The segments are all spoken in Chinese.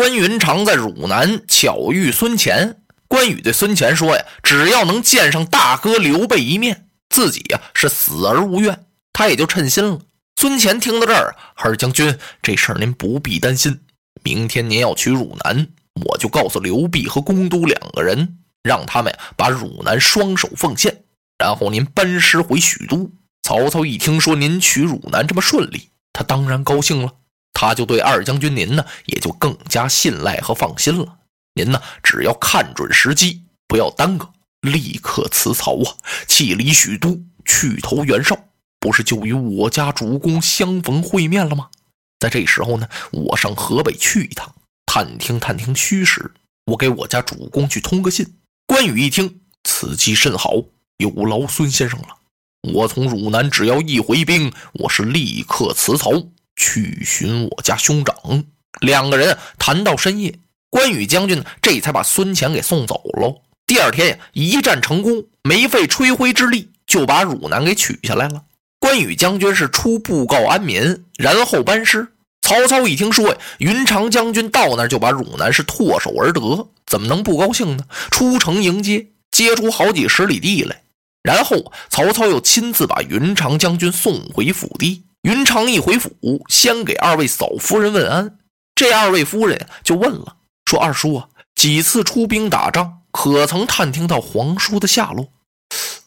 关云长在汝南巧遇孙乾，关羽对孙乾说呀：“只要能见上大哥刘备一面，自己呀是死而无怨。”他也就称心了。孙乾听到这儿，二将军，这事儿您不必担心。明天您要去汝南，我就告诉刘备和公都两个人，让他们把汝南双手奉献，然后您班师回许都。曹操一听说您去汝南这么顺利，他当然高兴了。他就对二将军您呢，也就更加信赖和放心了。您呢，只要看准时机，不要耽搁，立刻辞曹啊，弃离许都，去投袁绍，不是就与我家主公相逢会面了吗？在这时候呢，我上河北去一趟，探听探听虚实。我给我家主公去通个信。关羽一听，此计甚好，有劳孙先生了。我从汝南只要一回兵，我是立刻辞曹。去寻我家兄长，两个人谈到深夜，关羽将军这才把孙乾给送走喽。第二天呀，一战成功，没费吹灰之力就把汝南给取下来了。关羽将军是初布告安民，然后班师。曹操一听说呀，云长将军到那儿就把汝南是唾手而得，怎么能不高兴呢？出城迎接，接出好几十里地来。然后曹操又亲自把云长将军送回府邸。云长一回府，先给二位嫂夫人问安。这二位夫人就问了，说：“二叔啊，几次出兵打仗，可曾探听到皇叔的下落？”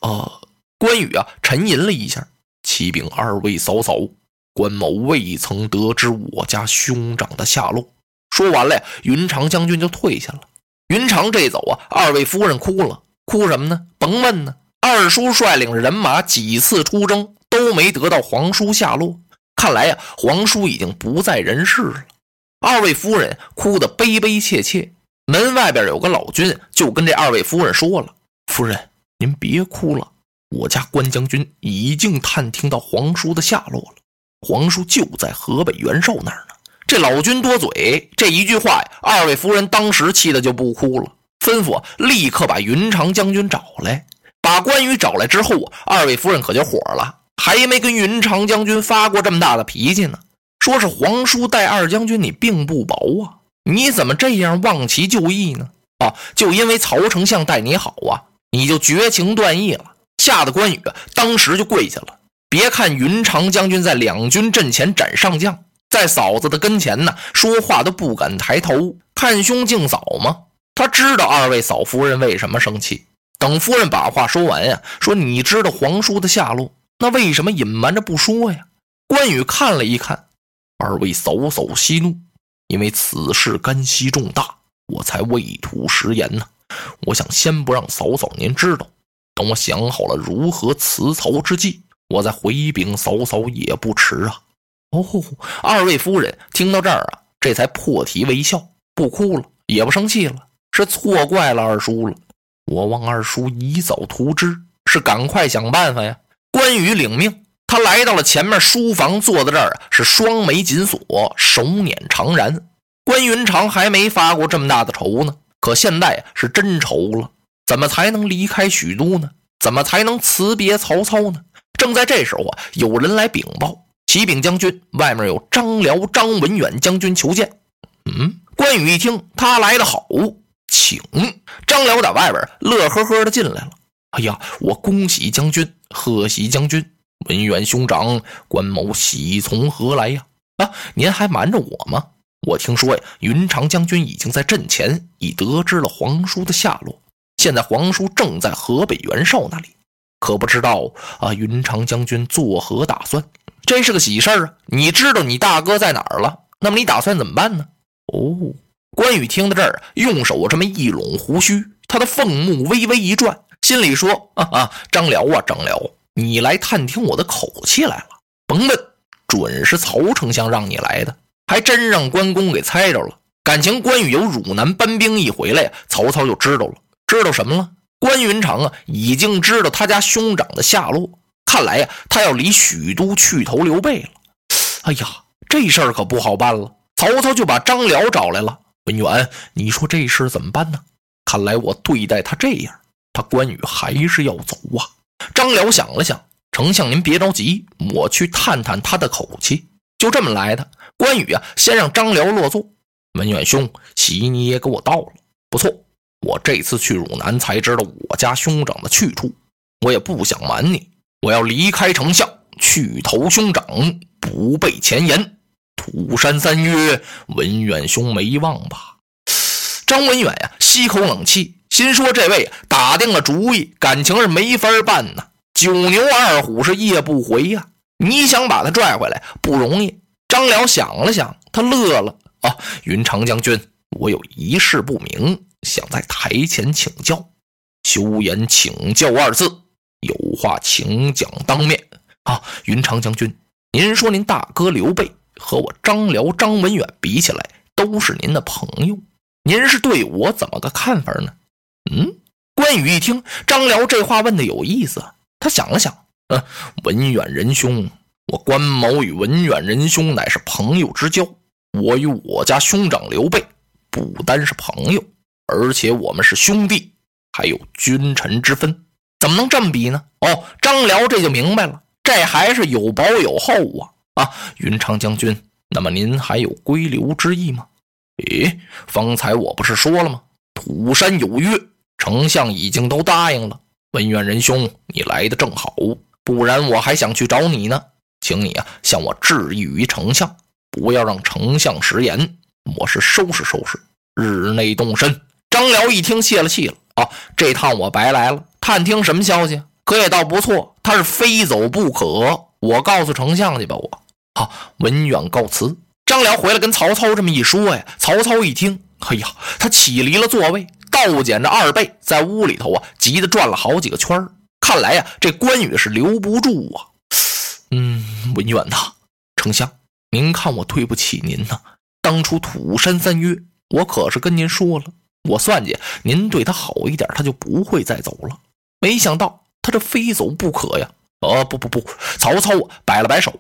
呃，关羽啊，沉吟了一下，启禀二位嫂嫂，关某未曾得知我家兄长的下落。说完了，云长将军就退下了。云长这走啊，二位夫人哭了，哭什么呢？甭问呢，二叔率领人马几次出征。都没得到皇叔下落，看来呀，皇叔已经不在人世了。二位夫人哭得悲悲切切。门外边有个老君，就跟这二位夫人说了：“夫人，您别哭了，我家关将军已经探听到皇叔的下落了，皇叔就在河北袁绍那儿呢。”这老君多嘴，这一句话呀，二位夫人当时气得就不哭了，吩咐立刻把云长将军找来。把关羽找来之后啊，二位夫人可就火了。还没跟云长将军发过这么大的脾气呢，说是皇叔待二将军你并不薄啊，你怎么这样忘其旧义呢？啊，就因为曹丞相待你好啊，你就绝情断义了，吓得关羽当时就跪下了。别看云长将军在两军阵前斩上将，在嫂子的跟前呢，说话都不敢抬头看兄敬嫂吗？他知道二位嫂夫人为什么生气。等夫人把话说完呀，说你知道皇叔的下落。那为什么隐瞒着不说呀？关羽看了一看，二位嫂嫂息怒，因为此事干系重大，我才未吐实言呢。我想先不让嫂嫂您知道，等我想好了如何辞曹之计，我再回禀嫂嫂也不迟啊。哦，二位夫人听到这儿啊，这才破涕为笑，不哭了，也不生气了，是错怪了二叔了。我望二叔以早图之，是赶快想办法呀。关羽领命，他来到了前面书房，坐在这儿啊，是双眉紧锁，手捻长髯。关云长还没发过这么大的愁呢，可现在是真愁了。怎么才能离开许都呢？怎么才能辞别曹操呢？正在这时候啊，有人来禀报：“启禀将军，外面有张辽、张文远将军求见。”嗯，关羽一听，他来的好，请张辽在外边乐呵呵的进来了。哎呀，我恭喜将军，贺喜将军，文远兄长，关某喜从何来呀？啊，您还瞒着我吗？我听说呀，云长将军已经在阵前已得知了皇叔的下落，现在皇叔正在河北袁绍那里，可不知道啊，云长将军作何打算？这是个喜事儿啊！你知道你大哥在哪儿了？那么你打算怎么办呢？哦，关羽听到这儿，用手这么一拢胡须，他的凤目微微一转。心里说：“啊啊，张辽啊，张辽，你来探听我的口气来了？甭问，准是曹丞相让你来的，还真让关公给猜着了。感情关羽由汝南搬兵一回来，曹操就知道了。知道什么了？关云长啊，已经知道他家兄长的下落。看来呀，他要离许都去投刘备了。哎呀，这事儿可不好办了。曹操就把张辽找来了。文远，你说这事怎么办呢？看来我对待他这样。”他关羽还是要走啊！张辽想了想，丞相您别着急，我去探探他的口气。就这么来的。关羽啊，先让张辽落座。文远兄，喜你也给我到了，不错。我这次去汝南，才知道我家兄长的去处。我也不想瞒你，我要离开丞相，去投兄长，不背前言。土山三约，文远兄没忘吧？张文远呀，吸口冷气，心说这位打定了主意，感情是没法办呐。九牛二虎是夜不回呀，你想把他拽回来不容易。张辽想了想，他乐了啊，云长将军，我有一事不明，想在台前请教。休言请教二字，有话请讲当面啊。云长将军，您说您大哥刘备。和我张辽、张文远比起来，都是您的朋友，您是对我怎么个看法呢？嗯，关羽一听张辽这话问的有意思，他想了想，嗯，文远仁兄，我关某与文远仁兄乃是朋友之交，我与我家兄长刘备不单是朋友，而且我们是兄弟，还有君臣之分，怎么能这么比呢？哦，张辽这就明白了，这还是有薄有厚啊。啊，云长将军，那么您还有归刘之意吗？咦，方才我不是说了吗？土山有约，丞相已经都答应了。文远仁兄，你来的正好，不然我还想去找你呢。请你啊，向我致意于丞相，不要让丞相食言。我是收拾收拾，日内动身。张辽一听，泄了气了。啊，这趟我白来了，探听什么消息？可也倒不错，他是非走不可。我告诉丞相去吧，我。好，文远告辞。张辽回来跟曹操这么一说呀，曹操一听，哎呀，他起离了座位，倒捡着二贝，在屋里头啊，急得转了好几个圈看来呀，这关羽是留不住啊。嗯，文远呐，丞相，您看我对不起您呐。当初土山三约，我可是跟您说了，我算计您对他好一点，他就不会再走了。没想到他这非走不可呀。哦，不不不，曹操摆了摆手。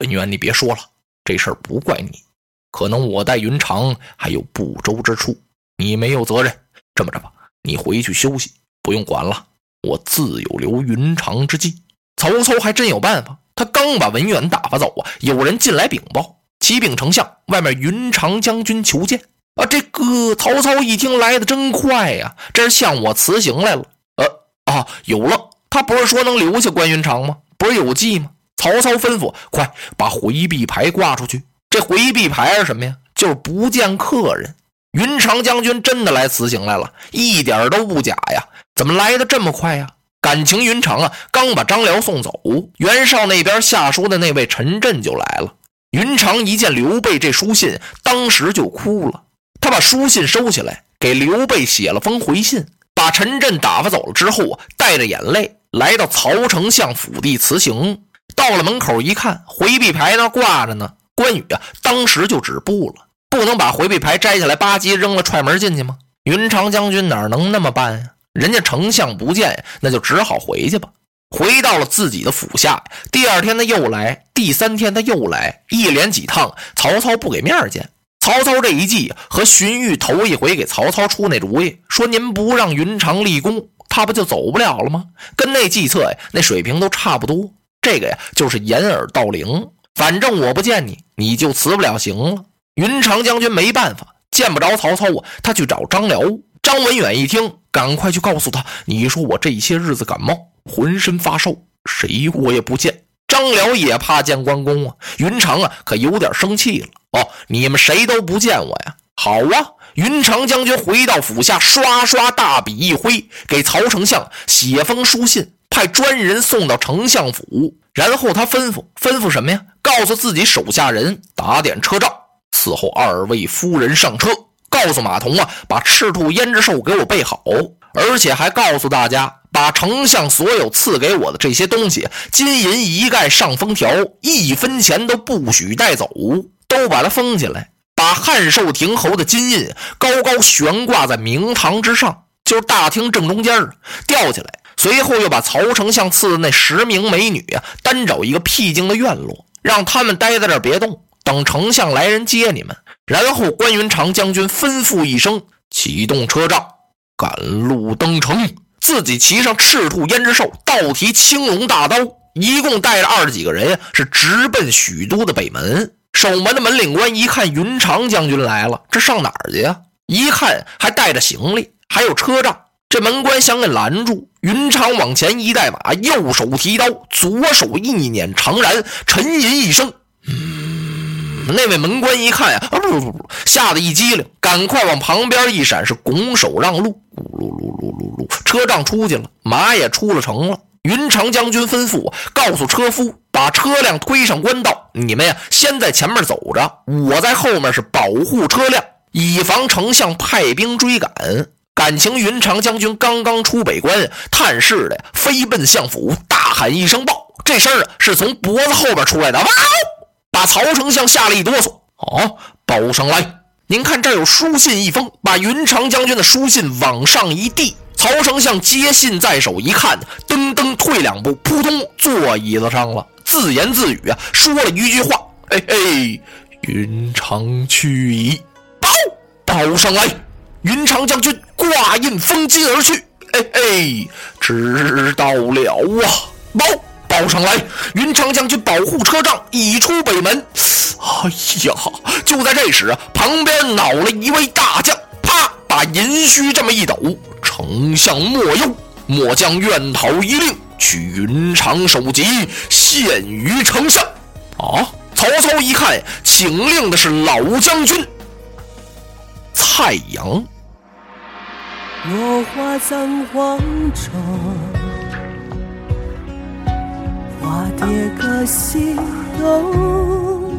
文远，你别说了，这事儿不怪你，可能我带云长还有不周之处，你没有责任。这么着吧，你回去休息，不用管了，我自有留云长之计。曹操还真有办法，他刚把文远打发走啊，有人进来禀报：启禀丞相，外面云长将军求见。啊，这个曹操一听来的真快呀，这是向我辞行来了。呃啊，有了，他不是说能留下关云长吗？不是有计吗？曹操吩咐：“快把回避牌挂出去！这回避牌是什么呀？就是不见客人。”云长将军真的来辞行来了，一点都不假呀！怎么来的这么快呀？感情云长啊，刚把张辽送走，袁绍那边下书的那位陈震就来了。云长一见刘备这书信，当时就哭了。他把书信收起来，给刘备写了封回信，把陈震打发走了之后啊，带着眼泪来到曹丞相府邸辞行。到了门口一看，回避牌那挂着呢。关羽啊，当时就止步了，不能把回避牌摘下来，吧唧扔了，踹门进去吗？云长将军哪能那么办呀？人家丞相不见，那就只好回去吧。回到了自己的府下，第二天他又来，第三天他又来，一连几趟，曹操不给面见。曹操这一计和荀彧头一回给曹操出那主意，说您不让云长立功，他不就走不了了吗？跟那计策呀，那水平都差不多。这个呀，就是掩耳盗铃。反正我不见你，你就辞不了行了。云长将军没办法，见不着曹操啊，他去找张辽。张文远一听，赶快去告诉他：“你说我这些日子感冒，浑身发烧，谁我也不见。”张辽也怕见关公啊。云长啊，可有点生气了。哦，你们谁都不见我呀？好啊！云长将军回到府下，刷刷大笔一挥，给曹丞相写封书信。派专人送到丞相府，然后他吩咐吩咐什么呀？告诉自己手下人打点车仗，伺候二位夫人上车。告诉马童啊，把赤兔胭脂兽给我备好，而且还告诉大家，把丞相所有赐给我的这些东西，金银一概上封条，一分钱都不许带走，都把它封起来。把汉寿亭侯的金印高高悬挂在明堂之上，就是大厅正中间儿，吊起来。随后又把曹丞相赐的那十名美女啊，单找一个僻静的院落，让他们待在这儿别动，等丞相来人接你们。然后关云长将军吩咐一声，启动车仗，赶路登城，自己骑上赤兔胭脂兽，倒提青龙大刀，一共带着二十几个人，是直奔许都的北门。守门的门领官一看云长将军来了，这上哪儿去呀？一看还带着行李，还有车仗。这门官想给拦住，云长往前一带马，右手提刀，左手一捻长髯，沉吟一声：“。”那位门官一看呀，啊不不不，吓得一激灵，赶快往旁边一闪，是拱手让路。咕噜噜噜噜噜，车仗出去了，马也出了城了。云长将军吩咐，告诉车夫把车辆推上官道。你们呀，先在前面走着，我在后面是保护车辆，以防丞相派兵追赶。感情云长将军刚刚出北关，探视的飞奔相府，大喊一声“报”，这声啊是从脖子后边出来的，哇！把曹丞相吓了一哆嗦。哦，报上来，您看这儿有书信一封，把云长将军的书信往上一递。曹丞相接信在手，一看，噔噔退两步，扑通坐椅子上了，自言自语啊，说了一句话：“嘿嘿，云长去矣。”报报上来，云长将军挂印封金而去。哎哎，知道了啊。报报上来，云长将军保护车仗已出北门。哎呀，就在这时啊，旁边恼了一位大将，啪，把银须这么一抖。丞相莫忧，末将愿讨一令，取云长首级，献于丞相。啊！曹操一看，请令的是老将军蔡阳。落花葬黄冢，蝶各西东。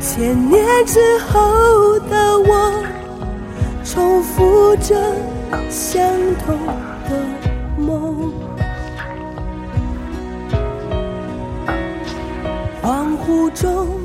千年之后的我，重复着相同的梦。恍惚中。